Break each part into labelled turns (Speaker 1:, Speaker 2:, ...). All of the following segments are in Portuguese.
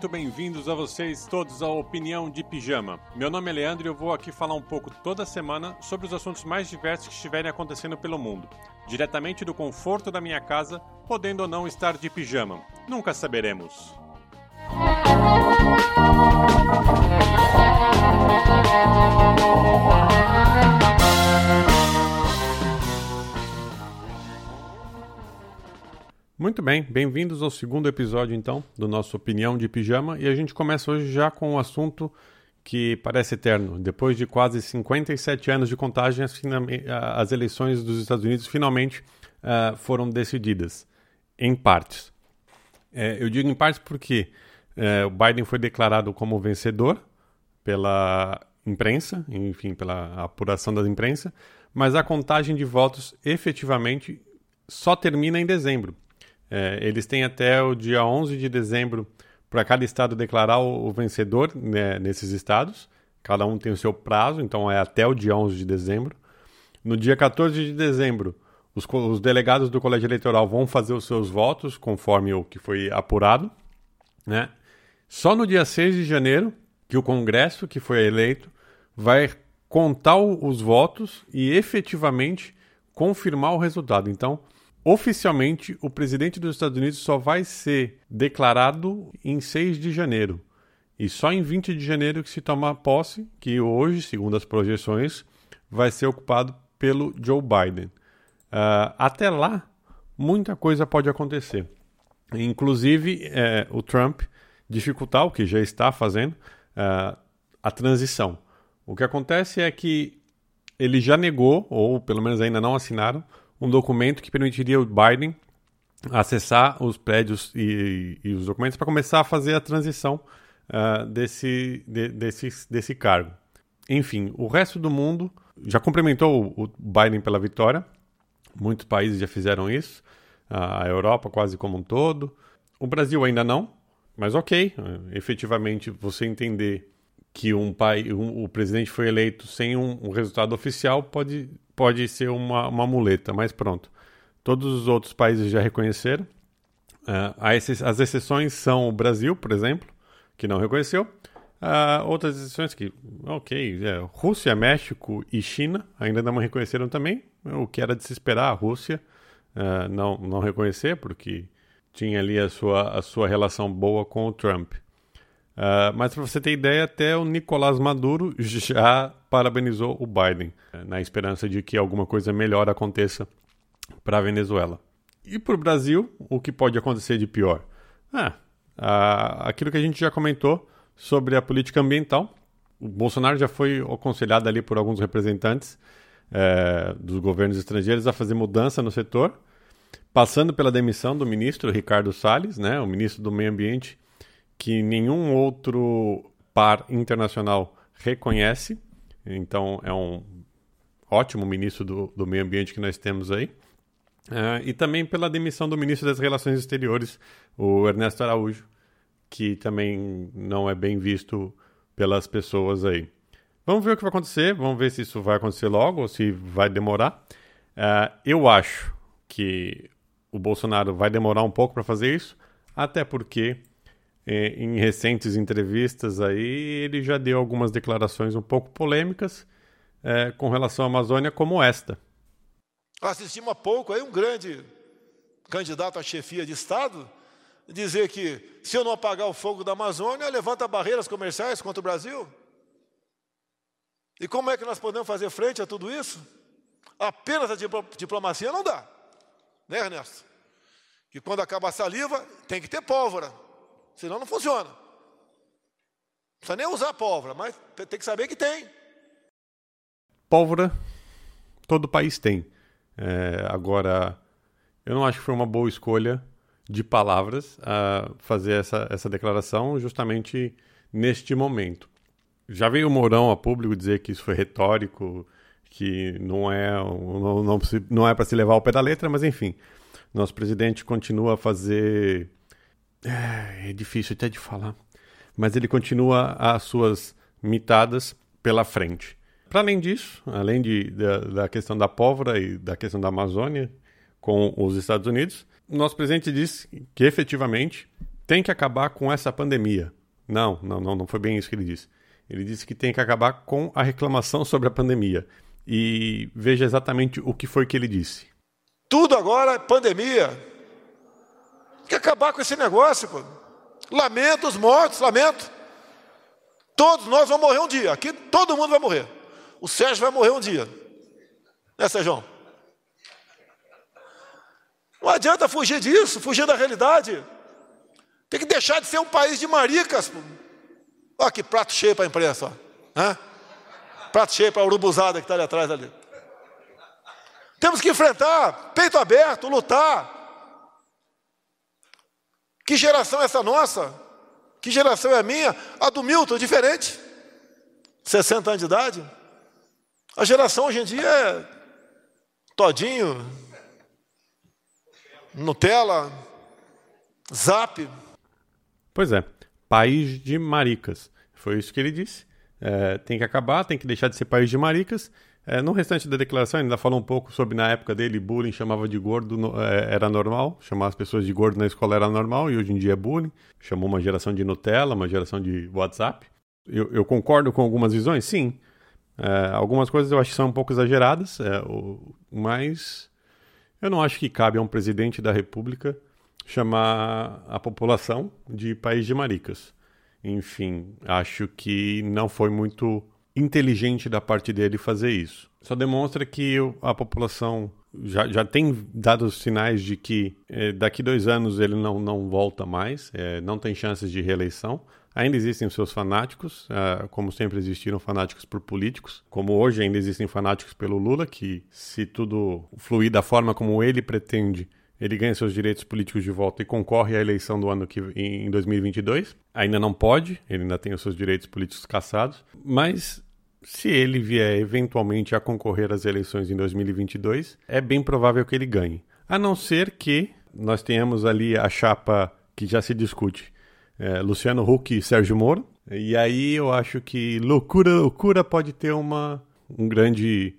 Speaker 1: Muito bem-vindos a vocês todos à Opinião de Pijama. Meu nome é Leandro e eu vou aqui falar um pouco toda semana sobre os assuntos mais diversos que estiverem acontecendo pelo mundo, diretamente do conforto da minha casa, podendo ou não estar de pijama. Nunca saberemos. Muito bem, bem-vindos ao segundo episódio então do nosso Opinião de Pijama e a gente começa hoje já com um assunto que parece eterno. Depois de quase 57 anos de contagem, as, as eleições dos Estados Unidos finalmente uh, foram decididas, em partes. É, eu digo em partes porque é, o Biden foi declarado como vencedor pela imprensa, enfim, pela apuração da imprensa, mas a contagem de votos efetivamente só termina em dezembro. É, eles têm até o dia 11 de dezembro para cada estado declarar o, o vencedor né, nesses estados. Cada um tem o seu prazo, então é até o dia 11 de dezembro. No dia 14 de dezembro, os, os delegados do colégio eleitoral vão fazer os seus votos conforme o que foi apurado. Né? Só no dia 6 de janeiro que o Congresso, que foi eleito, vai contar os votos e efetivamente confirmar o resultado. Então, oficialmente, o presidente dos Estados Unidos só vai ser declarado em 6 de janeiro. E só em 20 de janeiro que se toma posse, que hoje, segundo as projeções, vai ser ocupado pelo Joe Biden. Uh, até lá, muita coisa pode acontecer. Inclusive, é, o Trump dificultar, o que já está fazendo, uh, a transição. O que acontece é que ele já negou, ou pelo menos ainda não assinaram, um documento que permitiria o Biden acessar os prédios e, e os documentos para começar a fazer a transição uh, desse, de, desse, desse cargo. Enfim, o resto do mundo já cumprimentou o Biden pela vitória. Muitos países já fizeram isso. A Europa quase como um todo. O Brasil ainda não. Mas ok, efetivamente você entender que um pai, um, o presidente foi eleito sem um, um, resultado oficial pode, pode ser uma, uma muleta, mas pronto. Todos os outros países já reconheceram. Uh, as exceções são o Brasil, por exemplo, que não reconheceu. Uh, outras exceções que, ok, é, Rússia, México e China ainda não reconheceram também, o que era de se esperar, a Rússia uh, não, não reconhecer, porque tinha ali a sua, a sua relação boa com o Trump. Uh, mas para você ter ideia, até o Nicolás Maduro já parabenizou o Biden, na esperança de que alguma coisa melhor aconteça para a Venezuela. E para o Brasil, o que pode acontecer de pior? Ah, aquilo que a gente já comentou sobre a política ambiental. O Bolsonaro já foi aconselhado ali por alguns representantes uh, dos governos estrangeiros a fazer mudança no setor passando pela demissão do ministro Ricardo Salles, né, o ministro do Meio Ambiente, que nenhum outro par internacional reconhece. Então é um ótimo ministro do, do Meio Ambiente que nós temos aí. Uh, e também pela demissão do ministro das Relações Exteriores, o Ernesto Araújo, que também não é bem visto pelas pessoas aí. Vamos ver o que vai acontecer, vamos ver se isso vai acontecer logo ou se vai demorar. Uh, eu acho que o Bolsonaro vai demorar um pouco para fazer isso, até porque em recentes entrevistas aí ele já deu algumas declarações um pouco polêmicas é, com relação à Amazônia, como esta.
Speaker 2: Assistimos há pouco aí um grande candidato à chefia de Estado dizer que se eu não apagar o fogo da Amazônia, levanta barreiras comerciais contra o Brasil. E como é que nós podemos fazer frente a tudo isso? Apenas a diplomacia não dá. Né, Ernesto? Que quando acaba a saliva, tem que ter pólvora. Senão não funciona. Não precisa nem usar pólvora, mas tem que saber que tem.
Speaker 1: Pólvora, todo país tem. É, agora, eu não acho que foi uma boa escolha de palavras a fazer essa, essa declaração justamente neste momento. Já veio o Mourão a público dizer que isso foi retórico, que não é não, não, não é para se levar ao pé da letra, mas enfim, nosso presidente continua a fazer é, é difícil até de falar, mas ele continua as suas mitadas pela frente. Para além disso, além de, da, da questão da pólvora e da questão da Amazônia com os Estados Unidos, nosso presidente disse que efetivamente tem que acabar com essa pandemia. Não, não, não, não foi bem isso que ele disse. Ele disse que tem que acabar com a reclamação sobre a pandemia. E veja exatamente o que foi que ele disse.
Speaker 2: Tudo agora é pandemia. Que acabar com esse negócio, pô. Lamento os mortos, lamento. Todos nós vamos morrer um dia. Aqui todo mundo vai morrer. O Sérgio vai morrer um dia. Né, Sérgio? Não adianta fugir disso, fugir da realidade. Tem que deixar de ser um país de maricas. Olha que prato cheio para a imprensa. Ó. Prato cheio para a urubuzada que está ali atrás. Ali. Temos que enfrentar, peito aberto, lutar. Que geração é essa nossa? Que geração é a minha? A do Milton, diferente. 60 anos de idade. A geração hoje em dia é todinho, Nutella, Zap.
Speaker 1: Pois é, país de maricas. Foi isso que ele disse. É, tem que acabar, tem que deixar de ser país de maricas. É, no restante da declaração, ele ainda falou um pouco sobre na época dele, bullying chamava de gordo, no, é, era normal. Chamar as pessoas de gordo na escola era normal e hoje em dia é bullying. Chamou uma geração de Nutella, uma geração de WhatsApp. Eu, eu concordo com algumas visões? Sim. É, algumas coisas eu acho que são um pouco exageradas, é, o, mas eu não acho que cabe a um presidente da República chamar a população de país de maricas. Enfim, acho que não foi muito inteligente da parte dele fazer isso. Só demonstra que a população já, já tem dado sinais de que é, daqui dois anos ele não, não volta mais, é, não tem chances de reeleição. Ainda existem os seus fanáticos, uh, como sempre existiram fanáticos por políticos, como hoje ainda existem fanáticos pelo Lula, que se tudo fluir da forma como ele pretende, ele ganha seus direitos políticos de volta e concorre à eleição do ano que em 2022. Ainda não pode, ele ainda tem os seus direitos políticos cassados, mas se ele vier eventualmente a concorrer às eleições em 2022, é bem provável que ele ganhe. A não ser que nós tenhamos ali a chapa que já se discute, é, Luciano Huck e Sérgio Moro. E aí eu acho que loucura, loucura pode ter uma, um grande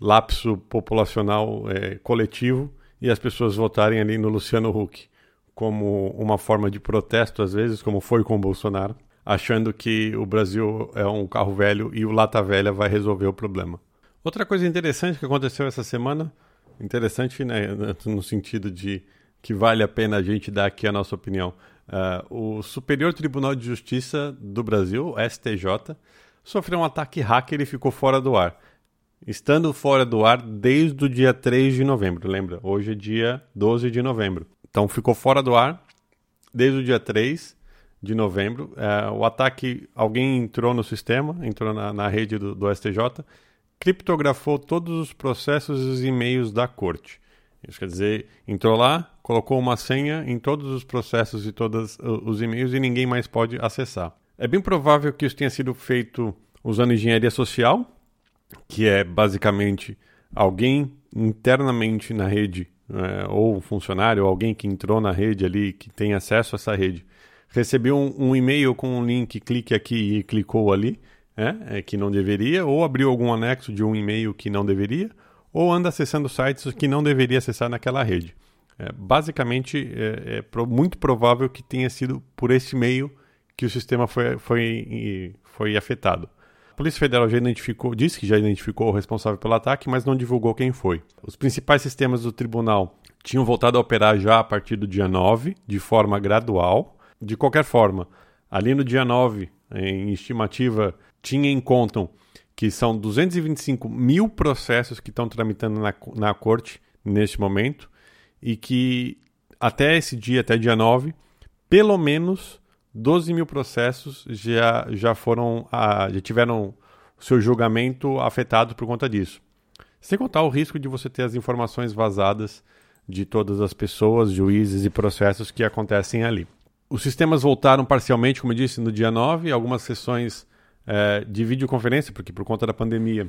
Speaker 1: lapso populacional é, coletivo e as pessoas votarem ali no Luciano Huck como uma forma de protesto, às vezes, como foi com o Bolsonaro, achando que o Brasil é um carro velho e o Lata Velha vai resolver o problema. Outra coisa interessante que aconteceu essa semana, interessante né, no sentido de que vale a pena a gente dar aqui a nossa opinião. Uh, o Superior Tribunal de Justiça do Brasil, STJ, sofreu um ataque hacker e ficou fora do ar estando fora do ar desde o dia 3 de novembro, lembra? Hoje é dia 12 de novembro. Então ficou fora do ar desde o dia 3 de novembro. É, o ataque, alguém entrou no sistema, entrou na, na rede do, do, STJ, criptografou todos os processos e os e-mails da corte. Isso quer dizer, entrou lá, colocou uma senha em todos os processos e todos os e-mails e ninguém mais pode acessar. É bem provável que isso tenha sido feito usando engenharia social, que é basicamente alguém internamente na rede, é, ou um funcionário, ou alguém que entrou na rede ali, que tem acesso a essa rede, recebeu um, um e-mail com um link, clique aqui e clicou ali, é, é, que não deveria, ou abriu algum anexo de um e-mail que não deveria, ou anda acessando sites que não deveria acessar naquela rede. É, basicamente, é, é pro, muito provável que tenha sido por esse meio que o sistema foi, foi, foi afetado. A Polícia Federal já identificou, disse que já identificou o responsável pelo ataque, mas não divulgou quem foi. Os principais sistemas do tribunal tinham voltado a operar já a partir do dia 9, de forma gradual. De qualquer forma, ali no dia 9, em estimativa, tinha em conta que são 225 mil processos que estão tramitando na, na corte neste momento e que até esse dia, até dia 9, pelo menos 12 mil processos já, já foram, ah, já tiveram seu julgamento afetado por conta disso. Sem contar o risco de você ter as informações vazadas de todas as pessoas, juízes e processos que acontecem ali. Os sistemas voltaram parcialmente, como eu disse, no dia 9, algumas sessões é, de videoconferência, porque por conta da pandemia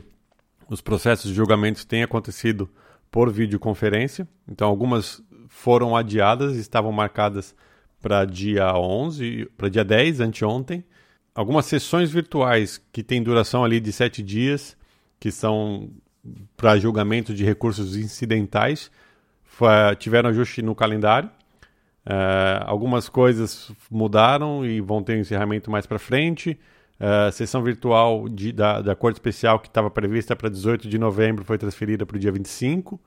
Speaker 1: os processos de julgamentos têm acontecido por videoconferência. Então algumas foram adiadas, estavam marcadas para dia 11, para dia 10, anteontem. Algumas sessões virtuais que têm duração ali de sete dias, que são para julgamento de recursos incidentais, tiveram ajuste no calendário. Uh, algumas coisas mudaram e vão ter um encerramento mais para frente. Uh, sessão virtual de, da, da Corte Especial, que estava prevista para 18 de novembro, foi transferida para o dia 25.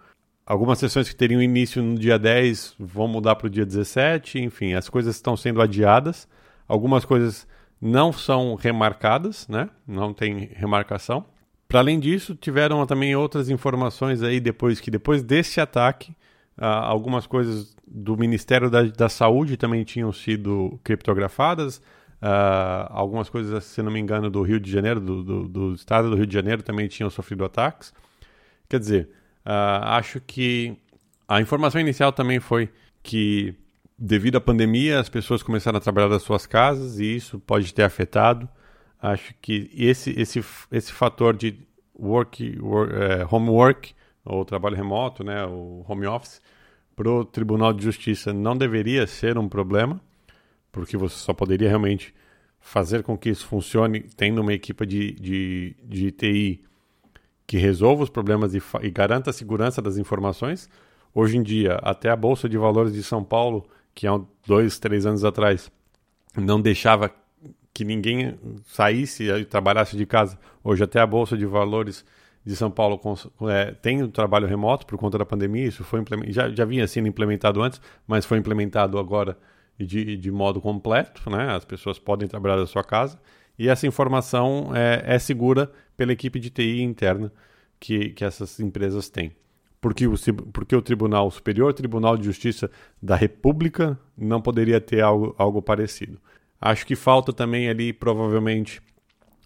Speaker 1: Algumas sessões que teriam início no dia 10 vão mudar para o dia 17. Enfim, as coisas estão sendo adiadas. Algumas coisas não são remarcadas, né? não tem remarcação. Para além disso, tiveram também outras informações aí depois que depois desse ataque, uh, algumas coisas do Ministério da, da, Saúde também tinham sido criptografadas. Uh, algumas coisas, se não me engano, do Rio de Janeiro, do, do, do, estado do Rio de Janeiro também tinham sofrido ataques. Quer dizer, uh, acho que a informação inicial também foi que devido à pandemia as pessoas começaram a trabalhar das suas casas e isso pode ter afetado. Acho que esse, esse, esse fator de work, work é, homework, ou trabalho remoto, né, o home office, para o Tribunal de Justiça não deveria ser um problema, porque você só poderia realmente fazer com que isso funcione tendo uma equipe de, de, de TI que resolva os problemas e, e garanta a segurança das informações. Hoje em dia, até a Bolsa de Valores de São Paulo, que há dois, três anos atrás, não deixava que ninguém saísse e trabalhasse de casa. Hoje até a Bolsa de Valores de São Paulo é, tem o trabalho remoto por conta da pandemia, isso foi já, já vinha sendo implementado antes, mas foi implementado agora de, de modo completo, né? as pessoas podem trabalhar da sua casa, e essa informação é, é segura pela equipe de TI interna que, que essas empresas têm. Porque o, porque o Tribunal Superior, Tribunal de Justiça da República, não poderia ter algo, algo parecido. Acho que falta também ali, provavelmente,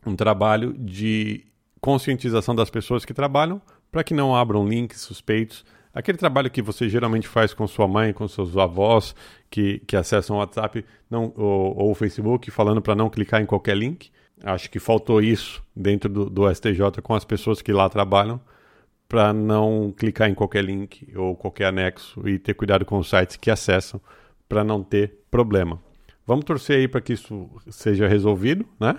Speaker 1: um trabalho de conscientização das pessoas que trabalham para que não abram links suspeitos. Aquele trabalho que você geralmente faz com sua mãe, com seus avós, que, que acessam o WhatsApp não, ou, ou o Facebook, falando para não clicar em qualquer link. Acho que faltou isso dentro do, do STJ com as pessoas que lá trabalham, para não clicar em qualquer link ou qualquer anexo e ter cuidado com os sites que acessam para não ter problema. Vamos torcer aí para que isso seja resolvido, né?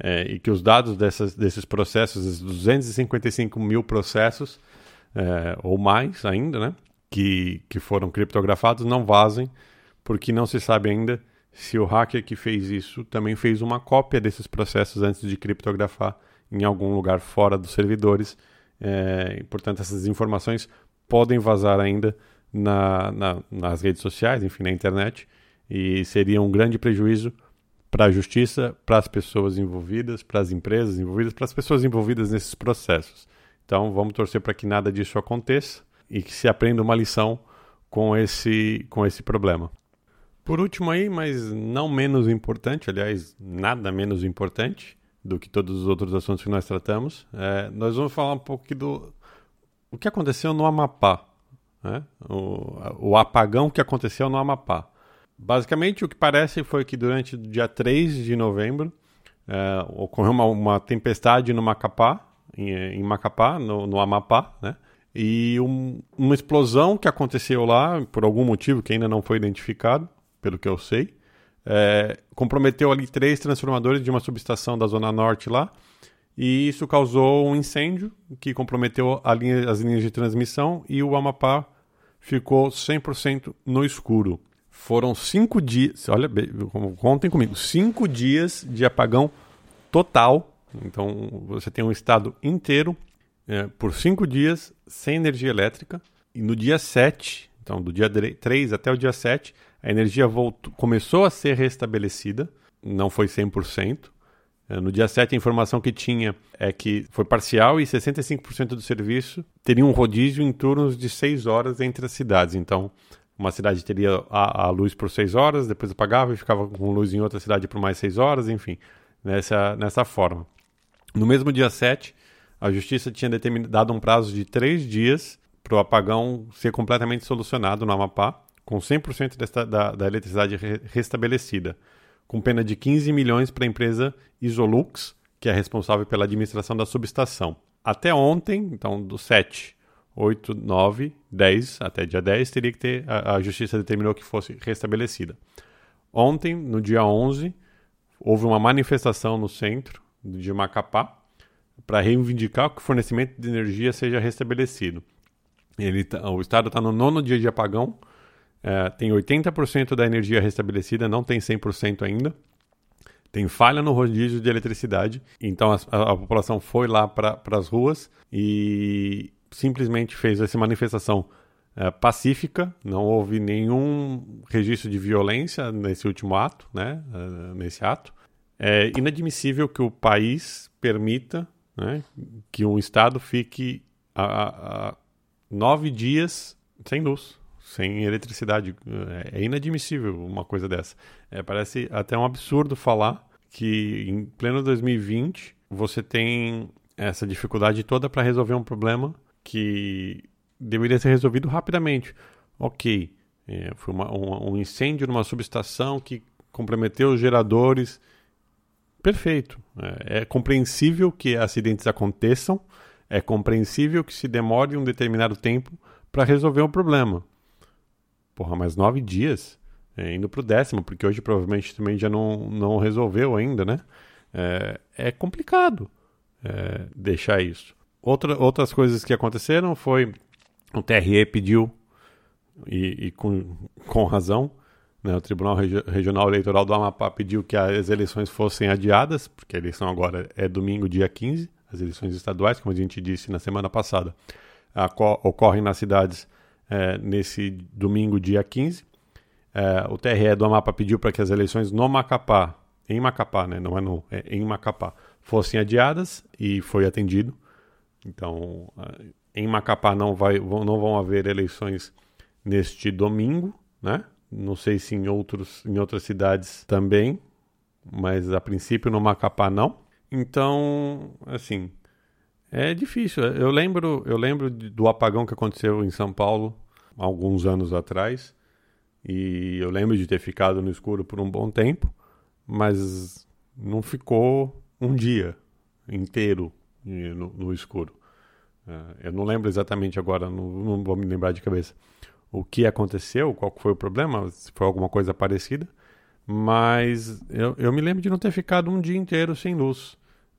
Speaker 1: É, e que os dados dessas, desses processos, esses 255 mil processos, é, ou mais ainda, né? Que, que foram criptografados, não vazem, porque não se sabe ainda se o hacker que fez isso também fez uma cópia desses processos antes de criptografar em algum lugar fora dos servidores. É, e, portanto, essas informações podem vazar ainda na, na, nas redes sociais, enfim, na internet e seria um grande prejuízo para a justiça, para as pessoas envolvidas, para as empresas envolvidas, para as pessoas envolvidas nesses processos. Então, vamos torcer para que nada disso aconteça e que se aprenda uma lição com esse, com esse problema. Por último aí, mas não menos importante, aliás, nada menos importante do que todos os outros assuntos que nós tratamos, é, nós vamos falar um pouco do o que aconteceu no Amapá, né? o, o apagão que aconteceu no Amapá. Basicamente, o que parece foi que durante o dia 3 de novembro é, ocorreu uma, uma, tempestade no Macapá, em, em Macapá, no, no, Amapá, né? E um, uma explosão que aconteceu lá, por algum motivo que ainda não foi identificado, pelo que eu sei, é, comprometeu ali três transformadores de uma subestação da Zona Norte lá, e isso causou um incêndio que comprometeu linha, as linhas de transmissão e o Amapá ficou 100% no escuro. Foram cinco dias, olha, contem comigo, cinco dias de apagão total. Então você tem um estado inteiro é, por cinco dias sem energia elétrica. E no dia 7, então do dia 3 até o dia 7, a energia voltou, começou a ser restabelecida, não foi 100%. É, no dia 7, a informação que tinha é que foi parcial e 65% do serviço teria um rodízio em turnos de 6 horas entre as cidades. Então, uma cidade teria a, a, luz por seis horas, depois apagava e ficava com luz em outra cidade por mais seis horas, enfim, nessa, nessa forma. No mesmo dia 7, a justiça tinha dado um prazo de três dias para o apagão ser completamente solucionado no Amapá, com 100% desta, da, da eletricidade re, restabelecida, com pena de 15 milhões para a empresa Isolux, que é responsável pela administração da subestação. Até ontem, então do 7 8, 9, 10, até dia 10, teria que ter, a, a justiça determinou que fosse restabelecida. Ontem, no dia 11, houve uma manifestação no centro de Macapá para reivindicar que o fornecimento de energia seja restabelecido. Ele, tá, o Estado está no nono dia de apagão é, tem 80% da energia restabelecida, não tem 100% ainda. Tem falha no rodízio de eletricidade, então a, a, a população foi lá para as ruas e simplesmente fez essa manifestação é, pacífica, não houve nenhum registro de violência nesse último ato, né, é, nesse ato. É inadmissível que o país permita né, que um Estado fique a, a nove dias sem luz, sem eletricidade. É, inadmissível uma coisa dessa. É, parece até um absurdo falar que em pleno 2020 você tem essa dificuldade toda para resolver um problema que deveria ser resolvido rapidamente. Ok, é, foi uma, um, um incêndio numa subestação que comprometeu os geradores. Perfeito. É, é, compreensível que acidentes aconteçam, é compreensível que se demore um determinado tempo para resolver um problema. Porra, mas nove dias? É, indo para o décimo, porque hoje provavelmente também já não, não resolveu ainda, né? É, é complicado é, deixar isso. Outra, outras coisas que aconteceram foi o TRE pediu, e, e com, com razão, o Tribunal Regi Regional Eleitoral do Amapá pediu que as eleições fossem adiadas, porque a eleição agora é domingo, dia 15, as eleições estaduais, como a gente disse na semana passada, ocorrem nas cidades é, nesse domingo, dia 15. É, o TRE do Amapá pediu para que as eleições no Macapá, em Macapá, né, não é no, é em Macapá, fossem adiadas e foi atendido. Então, em Macapá não, vai, não vão haver eleições neste domingo, né? Não sei se em, outros, em outras cidades também, mas a princípio no Macapá não. Então, assim, é difícil. Eu lembro, eu lembro do apagão que aconteceu em São Paulo alguns anos atrás. E eu lembro de ter ficado no escuro por um bom tempo, mas não ficou um dia inteiro no, no escuro. É, eu não lembro exatamente agora, não, não, vou me lembrar de cabeça o que aconteceu, qual foi o problema, se foi alguma coisa parecida, mas eu, eu me lembro de não ter ficado um dia inteiro sem luz.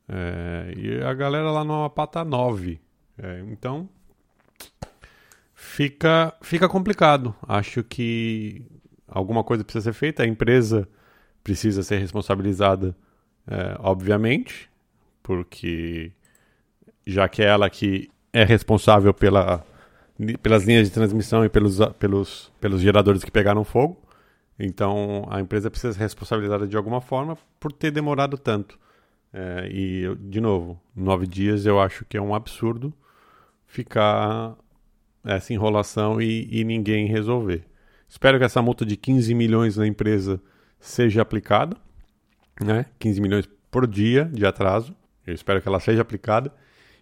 Speaker 1: É, e a galera lá no Amapá tá 9. É, então fica, fica complicado. Acho que alguma coisa precisa ser feita, a empresa precisa ser responsabilizada, é, obviamente, porque já que é ela que é responsável pela, pelas linhas de transmissão e pelos, pelos, pelos geradores que pegaram fogo. Então a empresa precisa ser responsabilizada de alguma forma por ter demorado tanto. É, e, de novo, nove dias eu acho que é um absurdo ficar essa enrolação e, e ninguém resolver. Espero que essa multa de 15 milhões na empresa seja aplicada, né? 15 milhões por dia de atraso. Eu espero que ela seja aplicada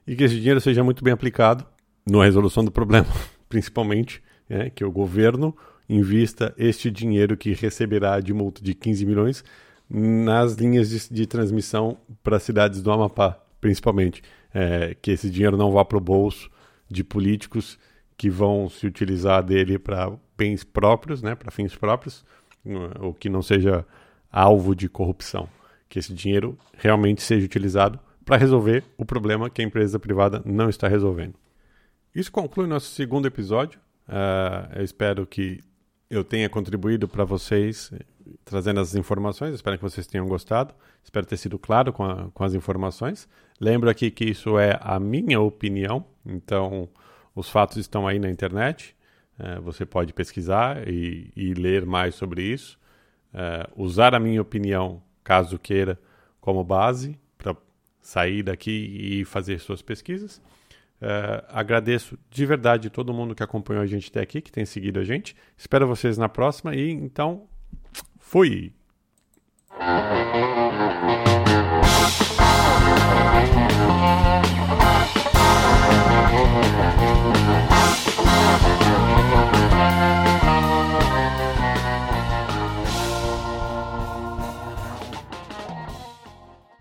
Speaker 1: e que esse dinheiro seja muito bem aplicado na resolução do problema, principalmente é, que o governo invista este dinheiro que receberá de multa de 15 milhões nas linhas de, de transmissão para as cidades do Amapá, principalmente. É, que esse dinheiro não vá para o bolso de políticos que vão se utilizar dele para bens próprios, né, para fins próprios, ou que não seja alvo de corrupção. Que esse dinheiro realmente seja utilizado para resolver o problema que a empresa privada não está resolvendo. Isso conclui nosso segundo episódio. Uh, eu espero que eu tenha contribuído para vocês trazendo as informações. Espero que vocês tenham gostado. Espero ter sido claro com, a, com as informações. Lembro aqui que isso é a minha opinião, então os fatos estão aí na internet. Uh, você pode pesquisar e, e, ler mais sobre isso. Uh, usar a minha opinião, caso queira, como base sair daqui e fazer suas pesquisas. Uh, agradeço de verdade todo mundo que acompanhou a gente até aqui, que tem seguido a gente. Espero vocês na próxima e então fui!